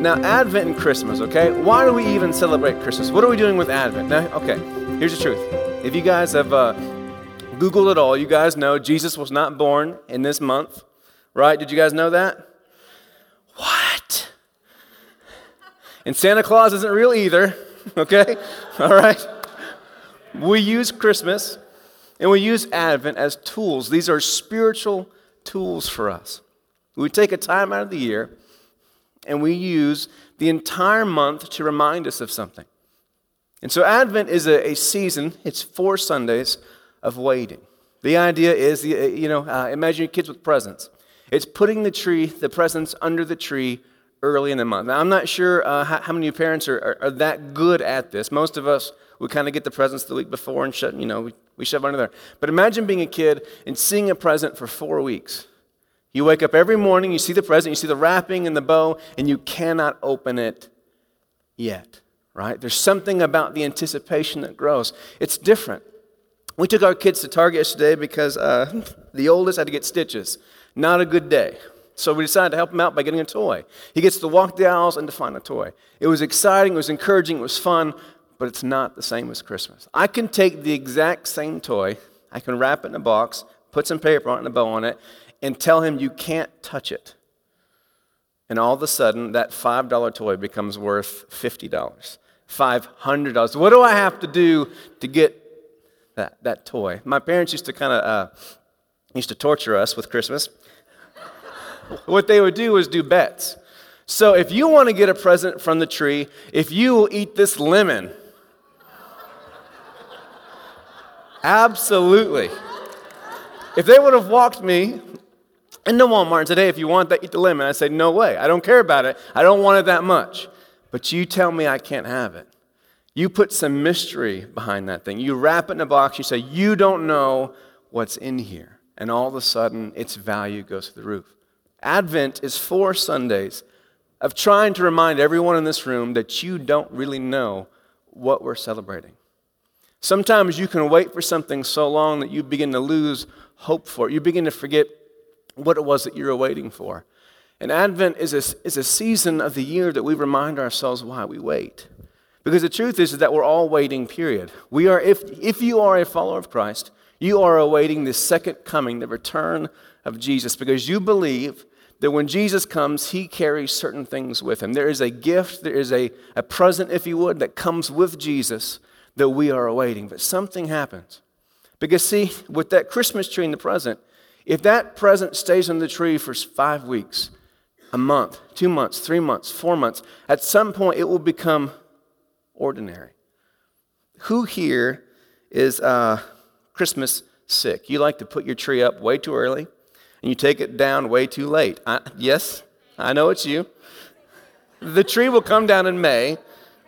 Now, Advent and Christmas, okay? Why do we even celebrate Christmas? What are we doing with Advent? Now, okay, here's the truth. If you guys have uh, Googled it all, you guys know Jesus was not born in this month, right? Did you guys know that? What? And Santa Claus isn't real either, okay? All right? We use Christmas and we use Advent as tools. These are spiritual tools for us. We take a time out of the year and we use the entire month to remind us of something. And so Advent is a, a season, it's four Sundays of waiting. The idea is, you know, uh, imagine your kids with presents. It's putting the tree, the presents under the tree early in the month. Now, I'm not sure uh, how, how, many parents are, are, are, that good at this. Most of us, we kind of get the presents the week before and shut, you know, we, we shove under there. But imagine being a kid and seeing a present for four weeks. You wake up every morning, you see the present, you see the wrapping and the bow, and you cannot open it yet, right? There's something about the anticipation that grows. It's different. We took our kids to Target yesterday because uh, the oldest had to get stitches. Not a good day. So we decided to help him out by getting a toy. He gets to walk the aisles and to find a toy. It was exciting, it was encouraging, it was fun, but it's not the same as Christmas. I can take the exact same toy, I can wrap it in a box, put some paper on it and a bow on it, and tell him you can't touch it. And all of a sudden, that $5 toy becomes worth $50, $500. What do I have to do to get that, that toy? My parents used to kind of uh, used to torture us with Christmas. what they would do was do bets. So if you want to get a present from the tree, if you will eat this lemon, absolutely. If they would have walked me into Walmart today, if you want that, eat the lemon. I say, no way. I don't care about it. I don't want it that much. But you tell me I can't have it. You put some mystery behind that thing. You wrap it in a box. You say, you don't know what's in here. And all of a sudden, its value goes to the roof. Advent is four Sundays of trying to remind everyone in this room that you don't really know what we're celebrating. Sometimes you can wait for something so long that you begin to lose hope for it. You begin to forget what it was that you were waiting for. And Advent is a, is a season of the year that we remind ourselves why we wait. Because the truth is, that we're all waiting, period. We are, if, if you are a follower of Christ, you are awaiting the second coming, the return of Jesus, because you believe that when Jesus comes, he carries certain things with him. There is a gift, there is a, a present, if you would, that comes with Jesus that we are awaiting. But something happens. Because, see, with that Christmas tree in the present, if that present stays on the tree for five weeks, a month, two months, three months, four months, at some point it will become ordinary. Who here is uh, Christmas sick? You like to put your tree up way too early and you take it down way too late. I, yes, I know it's you. The tree will come down in May,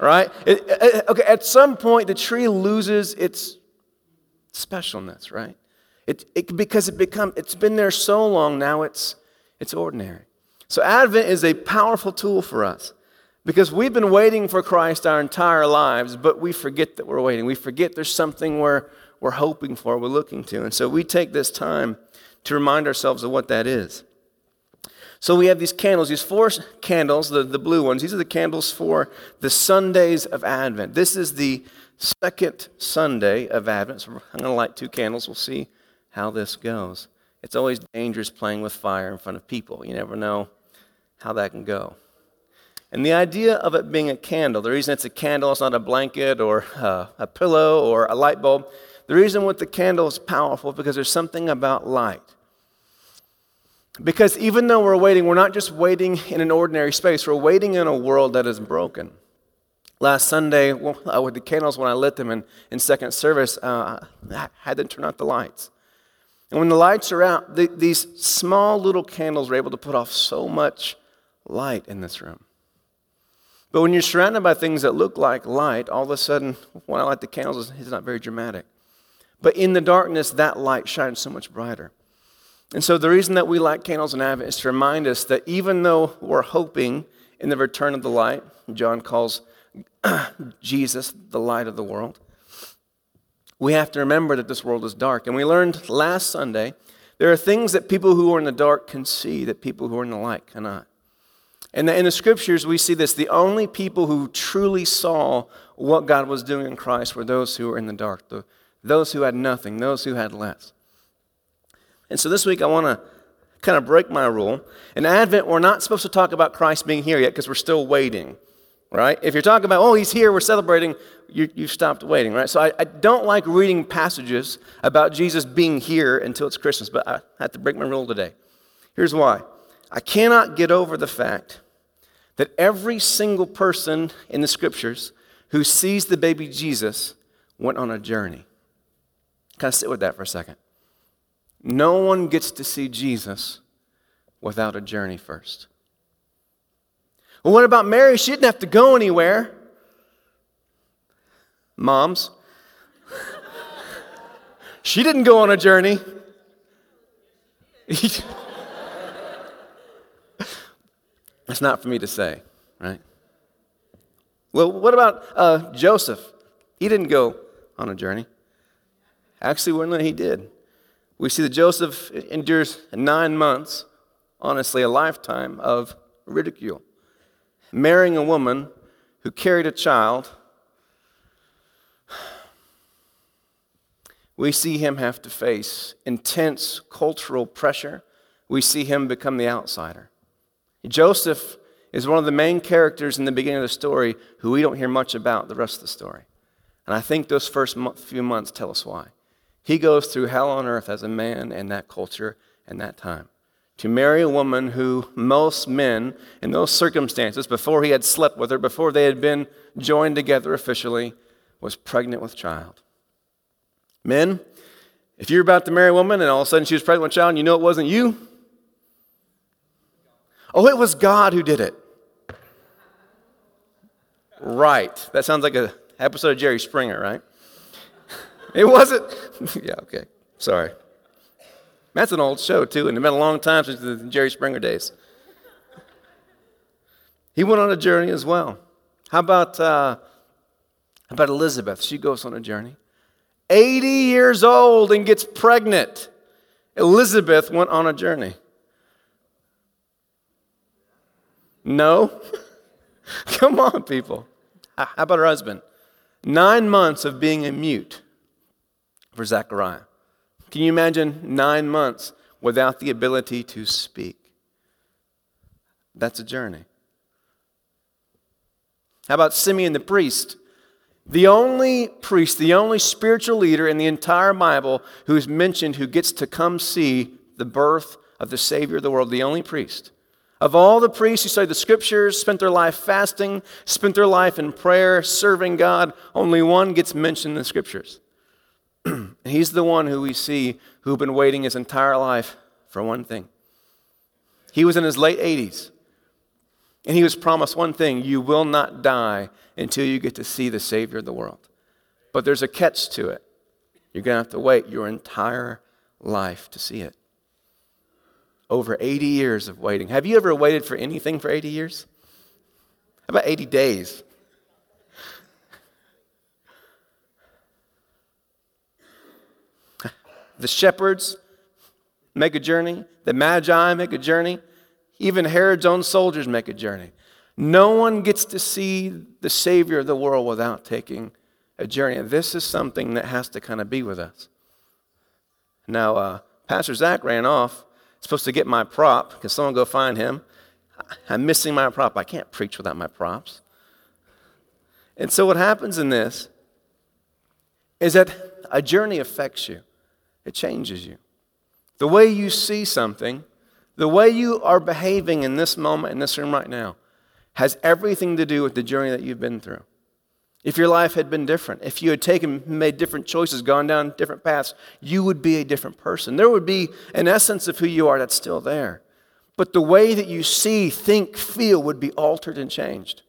right? It, it, okay, at some point the tree loses its specialness, right? It, it, because it become, it's been there so long now, it's, it's ordinary. So Advent is a powerful tool for us because we've been waiting for Christ our entire lives, but we forget that we're waiting. We forget there's something we're, we're hoping for, we're looking to. And so we take this time to remind ourselves of what that is. So we have these candles, these four candles, the, the blue ones. These are the candles for the Sundays of Advent. This is the second Sunday of Advent. So I'm going to light two candles. We'll see how this goes. It's always dangerous playing with fire in front of people. You never know how that can go. And the idea of it being a candle, the reason it's a candle, it's not a blanket or uh, a pillow or a light bulb. The reason with the candle is powerful because there's something about light. Because even though we're waiting, we're not just waiting in an ordinary space, we're waiting in a world that is broken. Last Sunday, well, with the candles, when I lit them in, in second service, uh, I had to turn out the lights. And when the lights are out, the, these small little candles are able to put off so much light in this room. But when you're surrounded by things that look like light, all of a sudden, when I light the candles, it's not very dramatic. But in the darkness, that light shines so much brighter. And so the reason that we light candles in Advent is to remind us that even though we're hoping in the return of the light, John calls Jesus the light of the world, we have to remember that this world is dark. And we learned last Sunday there are things that people who are in the dark can see that people who are in the light cannot. And in the scriptures, we see this. The only people who truly saw what God was doing in Christ were those who were in the dark, the, those who had nothing, those who had less. And so this week, I want to kind of break my rule. In Advent, we're not supposed to talk about Christ being here yet because we're still waiting, right? If you're talking about, oh, he's here, we're celebrating, you, have stopped waiting, right? So I, I don't like reading passages about Jesus being here until it's Christmas, but I have to break my rule today. Here's why I cannot get over the fact that every single person in the scriptures who sees the baby Jesus went on a journey. Kind of sit with that for a second. No one gets to see Jesus without a journey first. Well, what about Mary? She didn't have to go anywhere. Moms, she didn't go on a journey. That's not for me to say, right? Well, what about uh, Joseph? He didn't go on a journey. Actually, when he did, we see that Joseph endures nine months, honestly, a lifetime of ridicule, marrying a woman who carried a child. We see him have to face intense cultural pressure. We see him become the outsider. Joseph is one of the main characters in the beginning of the story who we don't hear much about the rest of the story. And I think those first few months tell us why. He goes through hell on earth as a man in that culture and that time. To marry a woman who most men, in those circumstances, before he had slept with her, before they had been joined together officially, was pregnant with child. Men, if you're about to marry a woman and all of a sudden she was pregnant with a child and you know it wasn't you, Oh, it was God who did it. Right. That sounds like an episode of Jerry Springer, right? It wasn't. yeah, okay. Sorry. That's an old show, too, and it's been a long time since the Jerry Springer days. He went on a journey as well. How about, uh, how about Elizabeth? She goes on a journey. 80 years old and gets pregnant. Elizabeth went on a journey. No? Come on, people. How about her husband? Nine months of being a mute for Zechariah. Can you imagine nine months without the ability to speak? That's a journey. How about Simeon the priest? The only priest, the only spiritual leader in the entire Bible who is mentioned who gets to come see the birth of the Savior of the world, the only priest. Of all the priests who studied the scriptures, spent their life fasting, spent their life in prayer, serving God, only one gets mentioned in the scriptures. He's the one who we see who've been waiting his entire life for one thing. He was in his late 80s, and he was promised one thing you will not die until you get to see the Savior of the world. But there's a catch to it. You're going to have to wait your entire life to see it over 80 years of waiting. Have you ever waited for anything for 80 years? How about 80 days? The shepherds make a journey, the magi make a journey, even Herod's own soldiers make a journey. No one gets to see the Savior of the world without taking a journey. And this is something that has to kind of be with us. Now, uh, Pastor Zach ran off supposed to get my prop. Can someone go find him? I'm missing my prop. I can't preach without my props. And so, what happens in this is that a journey affects you, it changes you. The way you see something, the way you are behaving in this moment, in this room right now, has everything to do with the journey that you've been through. If your life had been different, if you had taken, made different choices, gone down different paths, you would be a different person. There would be an essence of who you are that's still there. But the way that you see, think, feel would be altered and changed.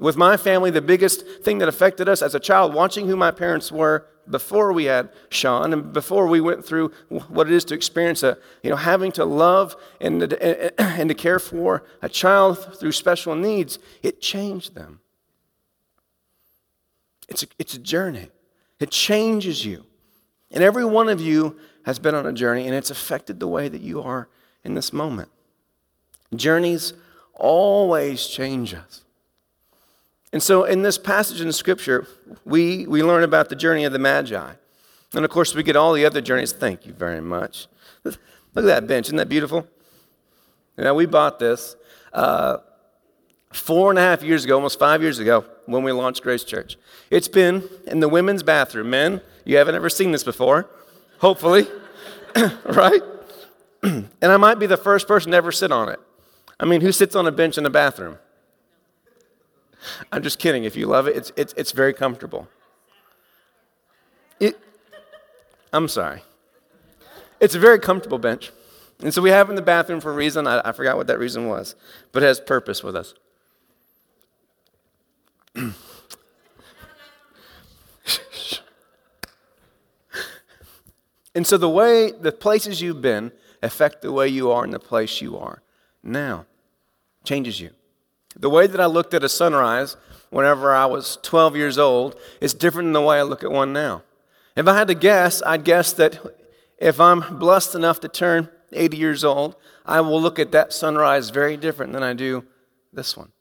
With my family, the biggest thing that affected us as a child, watching who my parents were before we had Sean and before we went through what it is to experience a, you know, having to love and, and to care for a child through special needs, it changed them. It's a, it's a journey, it changes you. And every one of you has been on a journey, and it's affected the way that you are in this moment. Journeys always change us. And so, in this passage in Scripture, we, we learn about the journey of the Magi. And of course, we get all the other journeys. Thank you very much. Look at that bench. Isn't that beautiful? Now, we bought this uh, four and a half years ago, almost five years ago, when we launched Grace Church. It's been in the women's bathroom. Men, you haven't ever seen this before, hopefully, right? and I might be the first person to ever sit on it. I mean, who sits on a bench in a bathroom? I'm just kidding. If you love it, it's, it's, it's very comfortable. It, I'm sorry. It's a very comfortable bench. And so we have in the bathroom for a reason. I, I forgot what that reason was, but it has purpose with us. and so the way, the places you've been affect the way you are in the place you are now. Changes you. The way that I looked at a sunrise whenever I was 12 years old is different than the way I look at one now. If I had to guess, I'd guess that if I'm blessed enough to turn 80 years old, I will look at that sunrise very different than I do this one.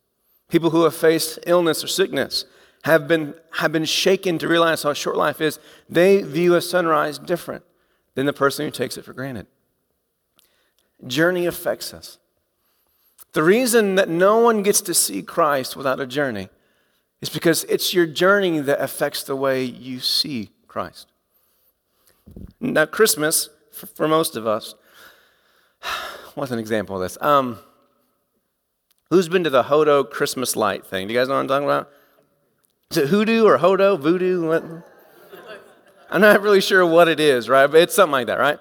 People who have faced illness or sickness have been, have been shaken to realize how short life is. They view a sunrise different than the person who takes it for granted. Journey affects us. The reason that no one gets to see Christ without a journey is because it's your journey that affects the way you see Christ. Now, Christmas, for most of us, what's an example of this? Um, who's been to the Hodo Christmas light thing? Do you guys know what I'm talking about? Is it hoodoo or Hodo? Voodoo? What? I'm not really sure what it is, right? But it's something like that, right?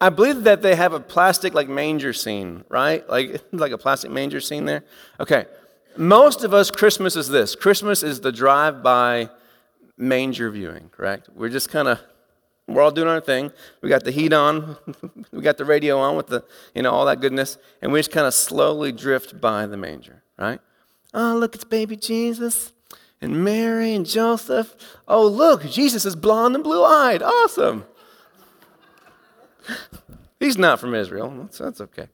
I believe that they have a plastic like manger scene, right? Like like a plastic manger scene there. Okay. Most of us Christmas is this. Christmas is the drive-by manger viewing, correct? We're just kind of we're all doing our thing. We got the heat on, we got the radio on with the, you know, all that goodness, and we just kind of slowly drift by the manger, right? Oh, look, it's baby Jesus and Mary and Joseph. Oh, look, Jesus is blonde and blue eyed. Awesome. He's not from Israel. That's, that's okay.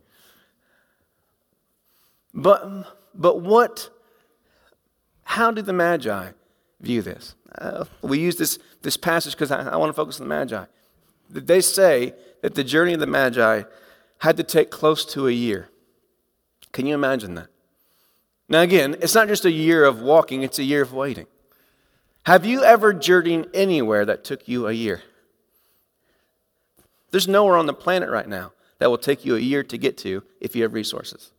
But, but what, how did the Magi view this? Uh, we use this, this passage because I, I want to focus on the Magi. They say that the journey of the Magi had to take close to a year. Can you imagine that? Now, again, it's not just a year of walking, it's a year of waiting. Have you ever journeyed anywhere that took you a year? There's nowhere on the planet right now that will take you a year to get to if you have resources.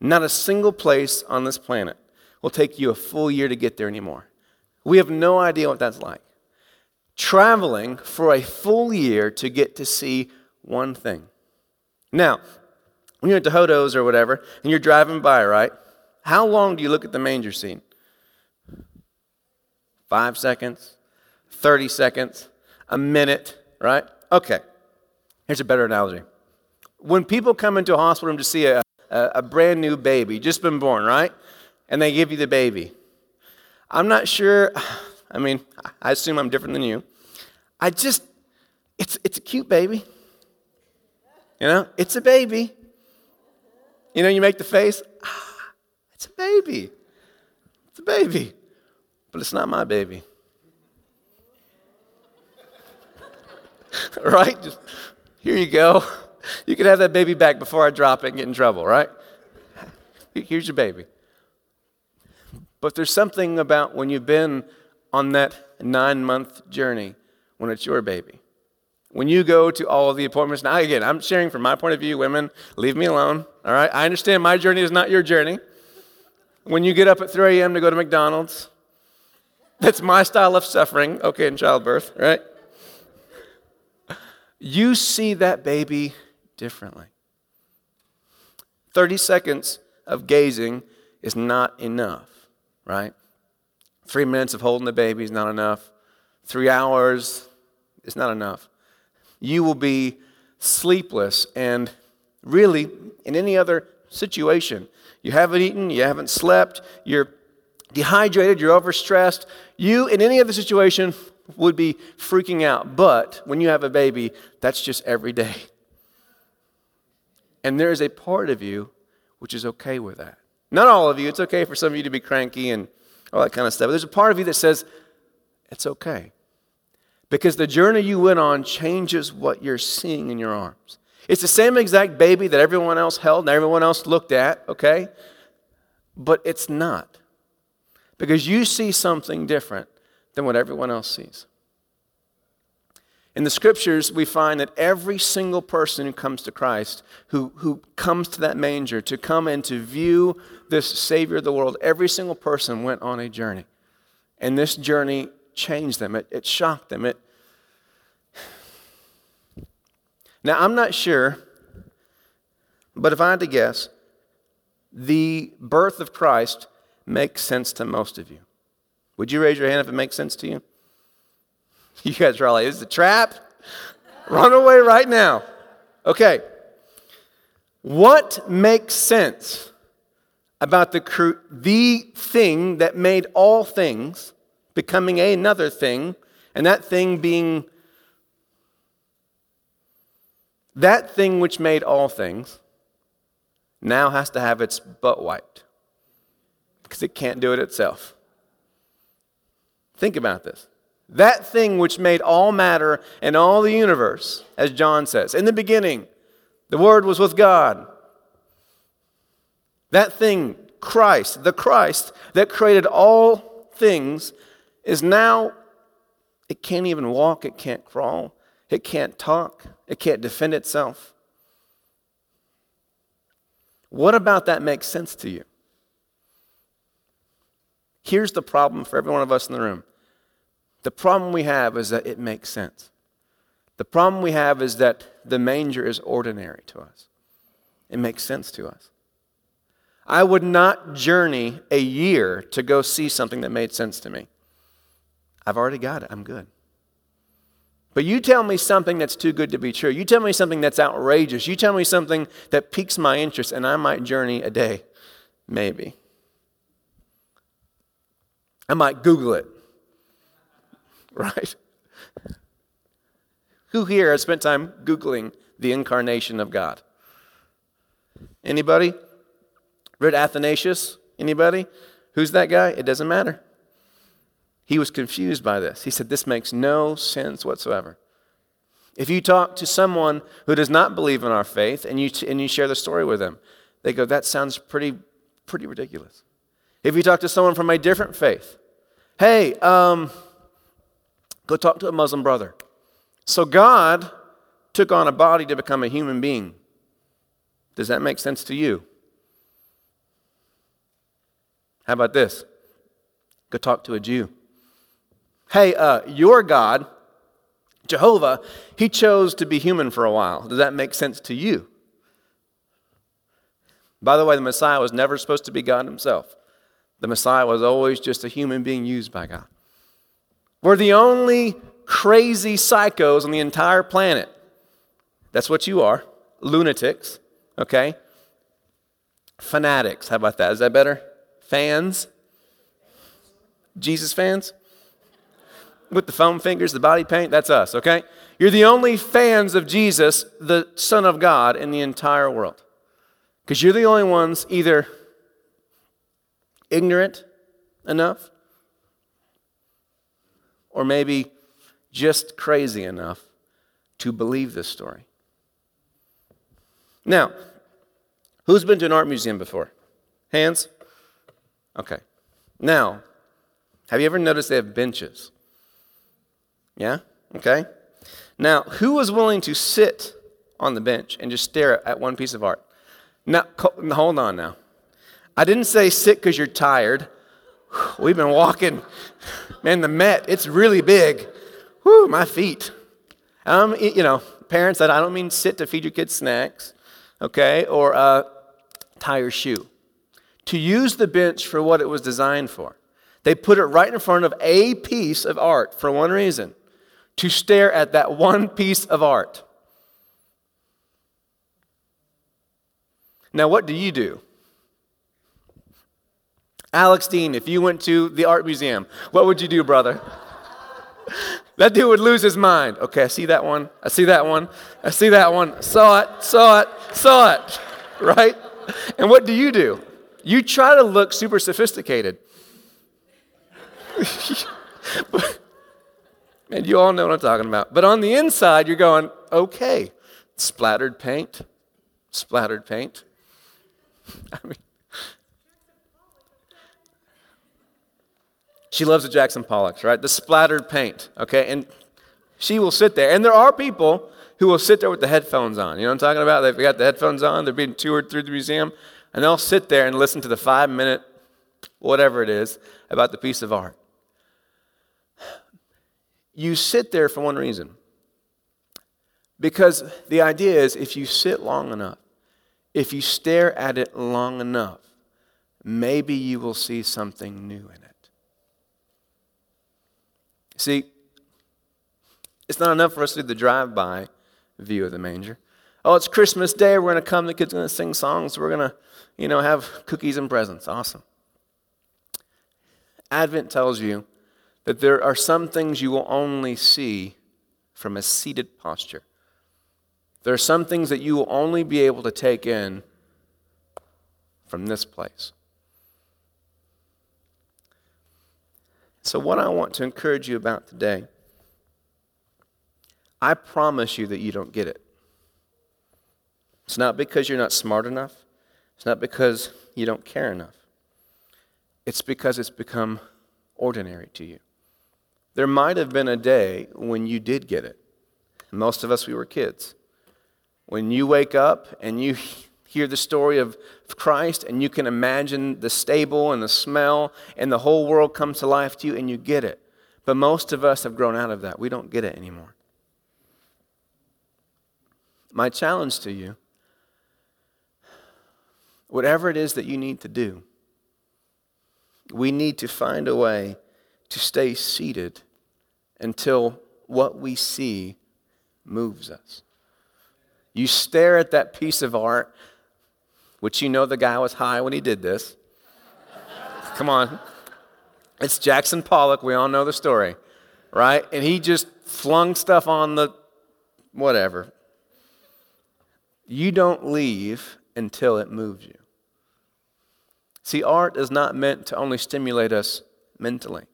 Not a single place on this planet will take you a full year to get there anymore. We have no idea what that's like. Traveling for a full year to get to see one thing. Now, when you're at the Hodos or whatever, and you're driving by, right? How long do you look at the manger scene? Five seconds, 30 seconds, a minute, right? Okay. Here's a better analogy. When people come into a hospital room to see a, a, a brand new baby, just been born, right? And they give you the baby. I'm not sure, I mean, I assume I'm different than you. I just, it's, it's a cute baby. You know, it's a baby. You know, you make the face, ah, it's a baby. It's a baby. But it's not my baby. right? Just, here you go. You can have that baby back before I drop it and get in trouble, right? Here's your baby. But there's something about when you've been on that nine month journey when it's your baby. When you go to all of the appointments, now again, I'm sharing from my point of view, women, leave me alone. All right? I understand my journey is not your journey. When you get up at 3 a.m. to go to McDonald's, that's my style of suffering, okay, in childbirth, right? You see that baby differently. 30 seconds of gazing is not enough right? Three minutes of holding the baby is not enough. Three hours is not enough. You will be sleepless and really in any other situation. You haven't eaten, you haven't slept, you're dehydrated, you're overstressed. You, in any other situation, would be freaking out. But when you have a baby, that's just every day. And there is a part of you which is okay with that. Not all of you. It's okay for some of you to be cranky and all that kind of stuff. But there's a part of you that says, it's okay. Because the journey you went on changes what you're seeing in your arms. It's the same exact baby that everyone else held and everyone else looked at, okay? But it's not. Because you see something different than what everyone else sees. In the scriptures, we find that every single person who comes to Christ, who, who comes to that manger to come and to view this Savior of the world, every single person went on a journey. And this journey changed them, it, it shocked them. It... Now, I'm not sure, but if I had to guess, the birth of Christ makes sense to most of you. Would you raise your hand if it makes sense to you? You guys are all like, is it a trap? Run away right now. Okay. What makes sense about the, the thing that made all things becoming another thing, and that thing being that thing which made all things now has to have its butt wiped because it can't do it itself. Think about this. That thing which made all matter and all the universe, as John says, in the beginning, the Word was with God. That thing, Christ, the Christ that created all things, is now, it can't even walk, it can't crawl, it can't talk, it can't defend itself. What about that makes sense to you? Here's the problem for every one of us in the room the problem we have is that it makes sense. The problem we have is that the manger is ordinary to us, it makes sense to us. I would not journey a year to go see something that made sense to me. I've already got it. I'm good. But you tell me something that's too good to be true. You tell me something that's outrageous. You tell me something that piques my interest, and I might journey a day. Maybe. I might Google it. right? Who here has spent time Googling the incarnation of God? Anybody? Read Athanasius? Anybody? Who's that guy? It doesn't matter. He was confused by this. He said, This makes no sense whatsoever. If you talk to someone who does not believe in our faith and you, and you share the story with them, they go, That sounds pretty, pretty ridiculous. If you talk to someone from a different faith, hey, um, Go talk to a Muslim brother. So God took on a body to become a human being. Does that make sense to you? How about this? Go talk to a Jew. Hey, uh, your God, Jehovah, he chose to be human for a while. Does that make sense to you? By the way, the Messiah was never supposed to be God himself. The Messiah was always just a human being used by God. We're the only crazy psychos on the entire planet. That's what you are lunatics, okay? Fanatics. How about that? Is that better? Fans? Jesus fans? With the foam fingers, the body paint? That's us, okay? You're the only fans of Jesus, the Son of God, in the entire world. Because you're the only ones either ignorant enough or maybe just crazy enough to believe this story. Now, who's been to an art museum before? Hands? Okay. Now, have you ever noticed they have benches? Yeah? Okay. Now, who was willing to sit on the bench and just stare at one piece of art? Now, hold on now. I didn't say sit because you're tired. We've been walking Man, the Met, it's really big. Whoo, my feet. Um, you know, parents, that I don't mean sit to feed your kids snacks, okay, or uh, tie your shoe. To use the bench for what it was designed for. They put it right in front of a piece of art for one reason to stare at that one piece of art. Now, what do you do? Alex Dean, if you went to the art museum, what would you do, brother? that dude would lose his mind. Okay, I see that one. I see that one. I see that one. Saw it, saw it, saw it. Right? And what do you do? You try to look super sophisticated. and you all know what I'm talking about. But on the inside, you're going, okay, splattered paint, splattered paint. I mean, she loves the Jackson Pollocks, right? The splattered paint, okay? And she will sit there. And there are people who will sit there with the headphones on. You know what I'm talking about? They've got the headphones on, they're being toured through the museum, and they'll sit there and listen to the five minute, whatever it is, about the piece of art. You sit there for one reason. Because the idea is if you sit long enough, if you stare at it long enough, maybe you will see something new in it. See, it's not enough for us to do the drive by view of the manger. Oh, it's Christmas Day. We're going to come. The kids are going to sing songs. We're going to, you know, have cookies and presents. Awesome. Advent tells you that there are some things you will only see from a seated posture. There are some things that you will only be able to take in from this place. So, what I want to encourage you about today I promise you that you don't get it. It's not because you're not smart enough, it's not because you don't care enough. It's because it's become ordinary to you. There might have been a day when you did get it. Most of us, we were kids. When you wake up and you hear the story of Christ and you can imagine the stable and the smell and the whole world comes to life to you and you get it. But most of us have grown out of that. We don't get it anymore. My challenge to you whatever it is that you need to do, we need to find a way to stay seated until what we see moves us. You stare at that piece of art, which you know the guy was high when he did this. Come on. It's Jackson Pollock. We all know the story, right? And he just flung stuff on the whatever, you don't leave until it moves you. See, art is not meant to only stimulate us mentally,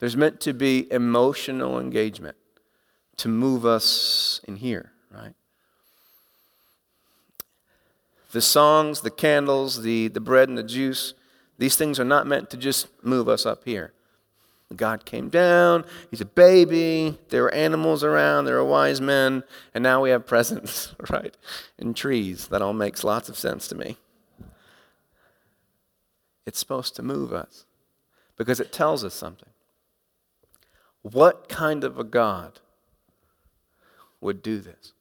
there's meant to be emotional engagement to move us in here, right? The songs, the candles, the, the bread and the juice, these things are not meant to just move us up here. God came down. He's a baby. There were animals around. There were wise men. And now we have presents, right? And trees. That all makes lots of sense to me. It's supposed to move us because it tells us something. What kind of a God would do this?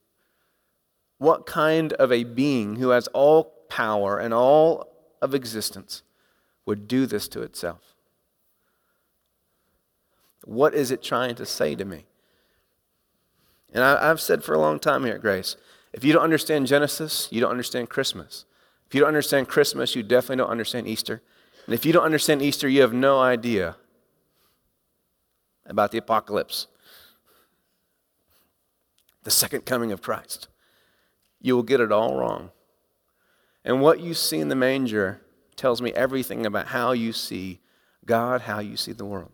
What kind of a being who has all power and all of existence would do this to itself? What is it trying to say to me? And I, have said for a long time here at Grace if you don't understand Genesis, you don't understand Christmas. If you don't understand Christmas, you definitely don't understand Easter. And if you don't understand Easter, you have no idea about the apocalypse, the second coming of Christ. You will get it all wrong. And what you see in the manger tells me everything about how you see God, how you see the world.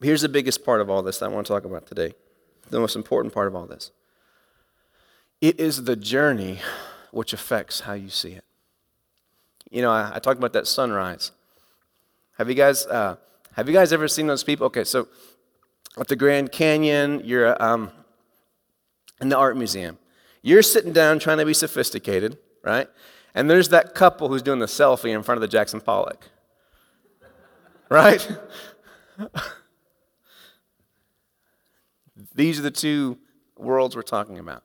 Here's the biggest part of all this that I want to talk about today, the most important part of all this. It is the journey which affects how you see it. You know, I, I talked about that sunrise. Have you guys uh, have you guys ever seen those people? Okay, so at the Grand Canyon, you're um, in the art museum. You're sitting down trying to be sophisticated, right? And there's that couple who's doing the selfie in front of the Jackson Pollock, right? These are the two worlds we're talking about.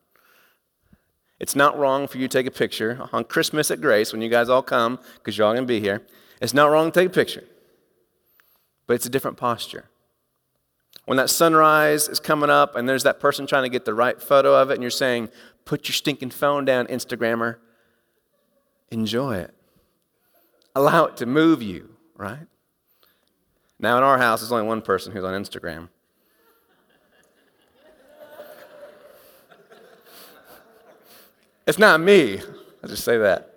It's not wrong for you to take a picture on Christmas at Grace when you guys all come, because you're all going to be here. It's not wrong to take a picture, but it's a different posture when that sunrise is coming up and there's that person trying to get the right photo of it and you're saying, put your stinking phone down, Instagrammer. Enjoy it. Allow it to move you, right? Now, in our house, there's only one person who's on Instagram. It's not me. I'll just say that.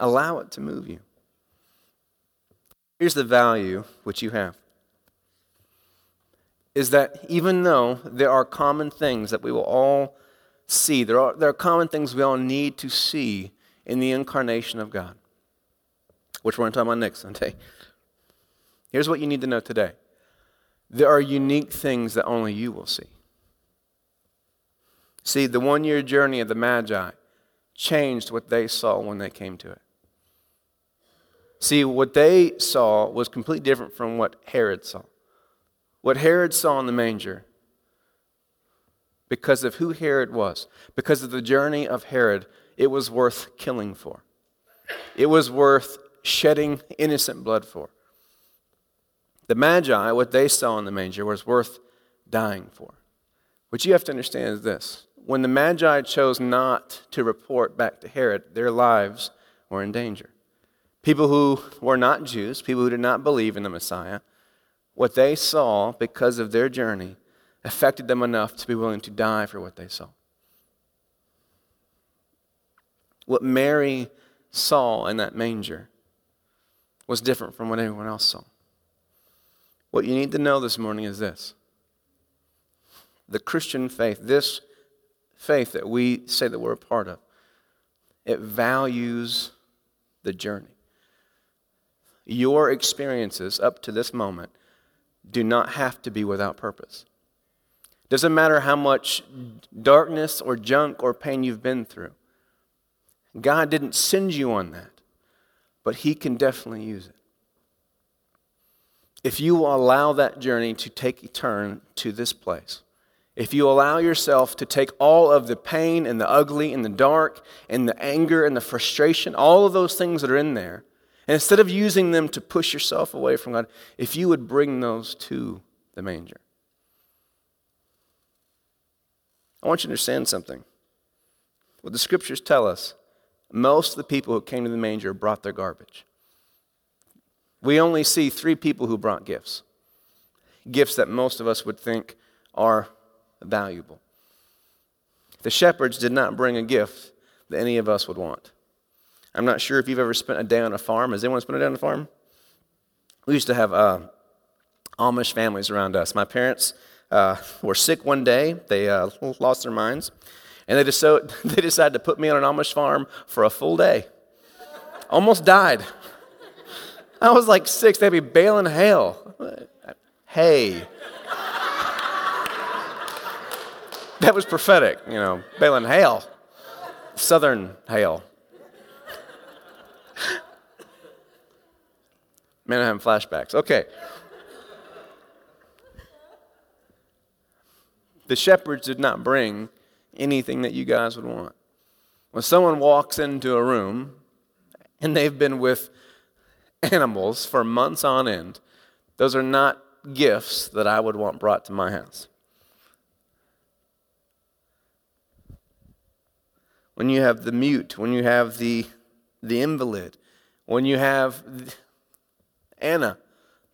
Allow it to move you. Here's the value which you have is that even though there are common things that we will all see, there are, there are common things we all need to see in the incarnation of God, which we're going to talk about next Sunday. Here's what you need to know today there are unique things that only you will see. See, the one year journey of the Magi changed what they saw when they came to it. See, what they saw was completely different from what Herod saw. What Herod saw in the manger, because of who Herod was, because of the journey of Herod, it was worth killing for. It was worth shedding innocent blood for. The Magi, what they saw in the manger, was worth dying for. What you have to understand is this when the Magi chose not to report back to Herod, their lives were in danger. People who were not Jews, people who did not believe in the Messiah, what they saw because of their journey affected them enough to be willing to die for what they saw. What Mary saw in that manger was different from what anyone else saw. What you need to know this morning is this the Christian faith, this faith that we say that we're a part of, it values the journey. Your experiences up to this moment do not have to be without purpose. Doesn't matter how much darkness or junk or pain you've been through. God didn't send you on that, but He can definitely use it. If you will allow that journey to take a turn to this place, if you allow yourself to take all of the pain and the ugly and the dark and the anger and the frustration, all of those things that are in there, and instead of using them to push yourself away from God, if you would bring those to the manger. I want you to understand something. What the scriptures tell us, most of the people who came to the manger brought their garbage. We only see three people who brought gifts gifts that most of us would think are valuable. The shepherds did not bring a gift that any of us would want. I'm not sure if you've ever spent a day on a farm. Has anyone spent a day on a farm? We used to have uh, Amish families around us. My parents uh, were sick one day, they uh, lost their minds, and they, just so, they decided to put me on an Amish farm for a full day. Almost died. I was like six, they'd be baling hail. Hay. That was prophetic, you know, baling hail, southern hail. Man, I'm having flashbacks. Okay. The shepherds did not bring anything that you guys would want. When someone walks into a room and they've been with animals for months on end, those are not gifts that I would want brought to my house. when you have the mute, when you have the, the invalid, when you have Anna,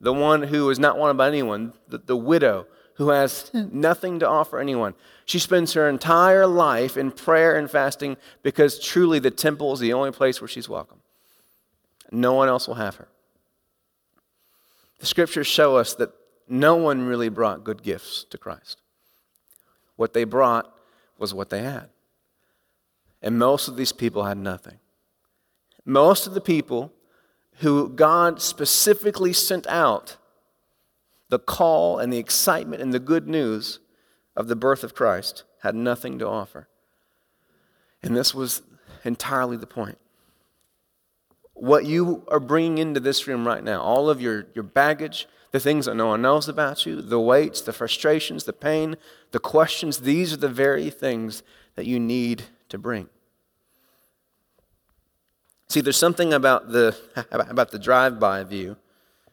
the one who is not wanted by anyone, the, the widow who has nothing to offer anyone. She spends her entire life in prayer and fasting because truly the temple is the only place where she's welcome. No one else will have her. The scriptures show us that no one really brought good gifts to Christ. What they brought was what they had. And most of these people had nothing. Most of the people who God specifically sent out the call and the excitement and the good news of the birth of Christ had nothing to offer. And this was entirely the point. What you are bringing into this room right now, all of your, your baggage, the things that no one knows about you, the weights, the frustrations, the pain, the questions, these are the very things that you need to bring. See, there's something about the, about the drive by view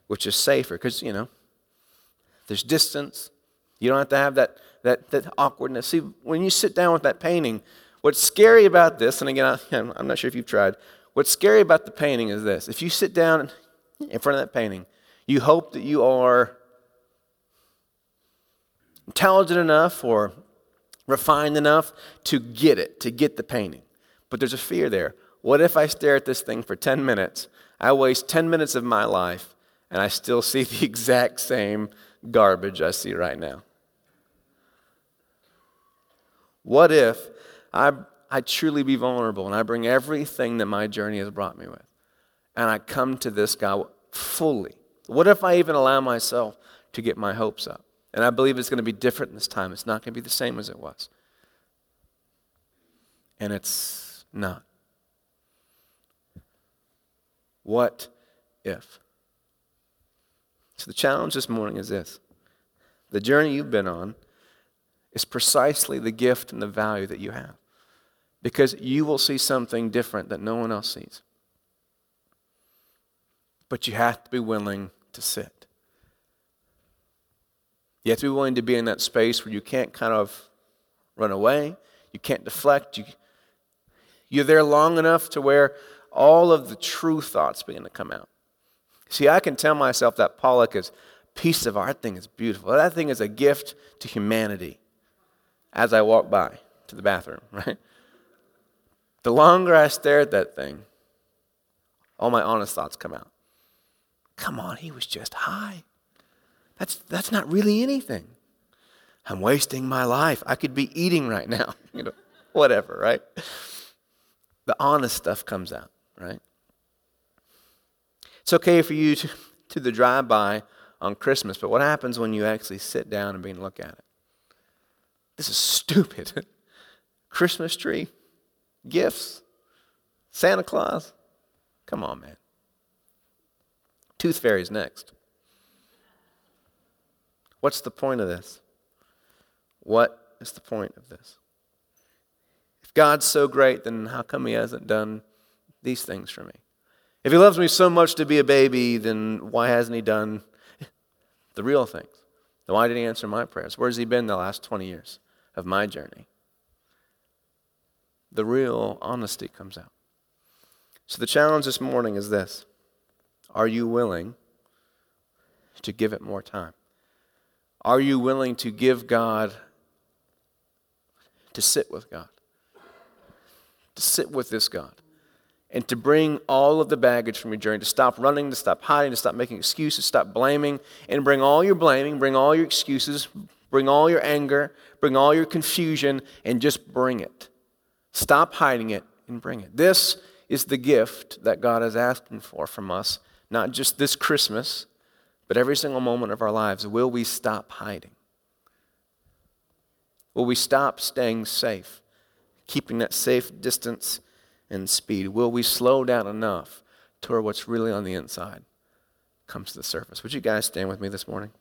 which is safer because, you know, there's distance. You don't have to have that, that, that awkwardness. See, when you sit down with that painting, what's scary about this, and again, I, I'm not sure if you've tried, what's scary about the painting is this. If you sit down in front of that painting, you hope that you are intelligent enough or refined enough to get it, to get the painting. But there's a fear there. What if I stare at this thing for 10 minutes? I waste 10 minutes of my life and I still see the exact same garbage I see right now. What if I, I truly be vulnerable and I bring everything that my journey has brought me with and I come to this guy fully? What if I even allow myself to get my hopes up? And I believe it's going to be different this time. It's not going to be the same as it was. And it's not. What if? So the challenge this morning is this the journey you've been on is precisely the gift and the value that you have. Because you will see something different that no one else sees. But you have to be willing to sit. You have to be willing to be in that space where you can't kind of run away, you can't deflect. You, you're there long enough to where all of the true thoughts begin to come out. See, I can tell myself that Pollock is piece of art thing is beautiful. That thing is a gift to humanity as I walk by to the bathroom, right? The longer I stare at that thing, all my honest thoughts come out. Come on, he was just high. That's, that's not really anything. I'm wasting my life. I could be eating right now, you know, whatever, right? The honest stuff comes out, right? It's okay for you to, to the drive by on Christmas, but what happens when you actually sit down and begin to look at it? This is stupid. Christmas tree, gifts, Santa Claus. Come on, man. Tooth fairy's next. What's the point of this? What is the point of this? If God's so great, then how come He hasn't done these things for me? If He loves me so much to be a baby, then why hasn't He done the real things? Then why did He answer my prayers? Where's He been the last 20 years? of my journey. The real honesty comes out. So the challenge this morning is this Are you willing to give it more time? Are you willing to give God, to sit with God, to sit with this God? And to bring all of the baggage from your journey, to stop running, to stop hiding, to stop making excuses, stop blaming, and bring all your blaming, bring all your excuses, Bring all your anger, bring all your confusion, and just bring it. Stop hiding it and bring it. This is the gift that God is asking for from us, not just this Christmas, but every single moment of our lives. Will we stop hiding? Will we stop staying safe, keeping that safe distance and speed? Will we slow down enough to where what's really on the inside comes to the surface? Would you guys stand with me this morning?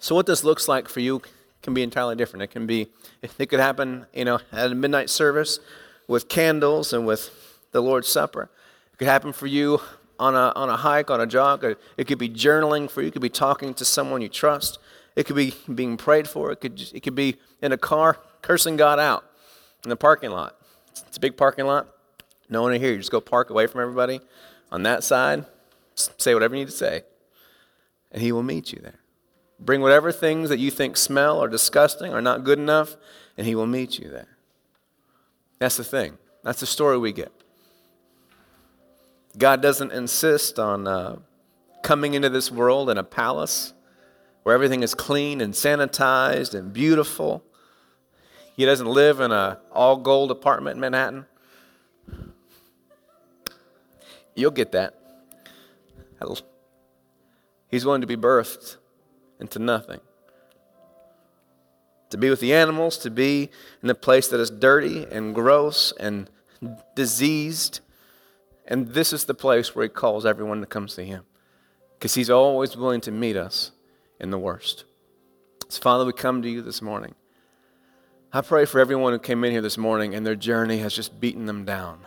So what this looks like for you can be entirely different. It can be, it could happen, you know, at a midnight service with candles and with the Lord's Supper. It could happen for you on a, on a hike, on a jog. It could be journaling for you. It could be talking to someone you trust. It could be being prayed for. It could, it could be in a car cursing God out in the parking lot. It's a big parking lot. No one in here. You just go park away from everybody on that side. Say whatever you need to say. And he will meet you there. Bring whatever things that you think smell or disgusting or not good enough, and He will meet you there. That's the thing. That's the story we get. God doesn't insist on uh, coming into this world in a palace where everything is clean and sanitized and beautiful. He doesn't live in an all gold apartment in Manhattan. You'll get that. He's going to be birthed into nothing. To be with the animals, to be in a place that is dirty and gross and diseased. And this is the place where He calls everyone to come see Him. Because He's always willing to meet us in the worst. So, Father, we come to you this morning. I pray for everyone who came in here this morning and their journey has just beaten them down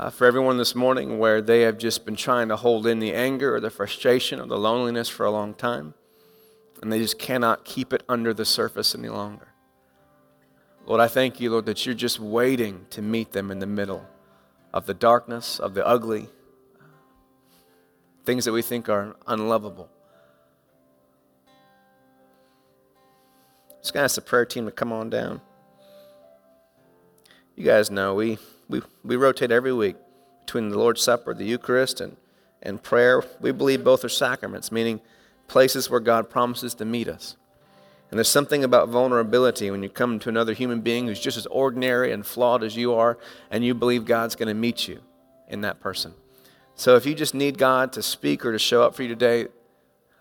uh, for everyone this morning where they have just been trying to hold in the anger or the frustration or the loneliness for a long time, and they just cannot keep it under the surface any longer. Lord, I thank you, Lord, that you're just waiting to meet them in the middle of the darkness, of the ugly. things that we think are unlovable. Just going to ask the prayer team to come on down. You guys know we, we, we rotate every week between the Lord's Supper, the Eucharist, and, and prayer. We believe both are sacraments, meaning places where God promises to meet us. And there's something about vulnerability when you come to another human being who's just as ordinary and flawed as you are, and you believe God's going to meet you in that person. So if you just need God to speak or to show up for you today,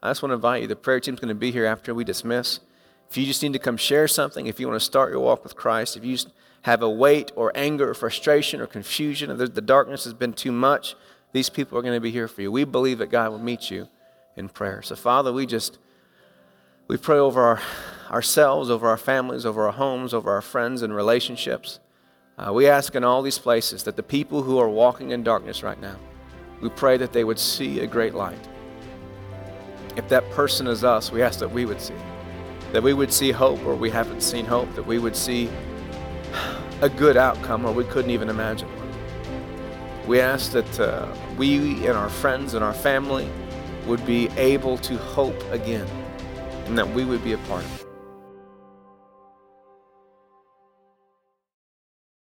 I just want to invite you. The prayer team's going to be here after we dismiss. If you just need to come share something, if you want to start your walk with Christ, if you have a weight or anger or frustration or confusion, or the darkness has been too much, these people are going to be here for you. We believe that God will meet you in prayer. So, Father, we just we pray over our, ourselves, over our families, over our homes, over our friends and relationships. Uh, we ask in all these places that the people who are walking in darkness right now, we pray that they would see a great light. If that person is us, we ask that we would see. That we would see hope where we haven't seen hope, that we would see a good outcome where we couldn't even imagine one. We ask that uh, we and our friends and our family would be able to hope again and that we would be a part of.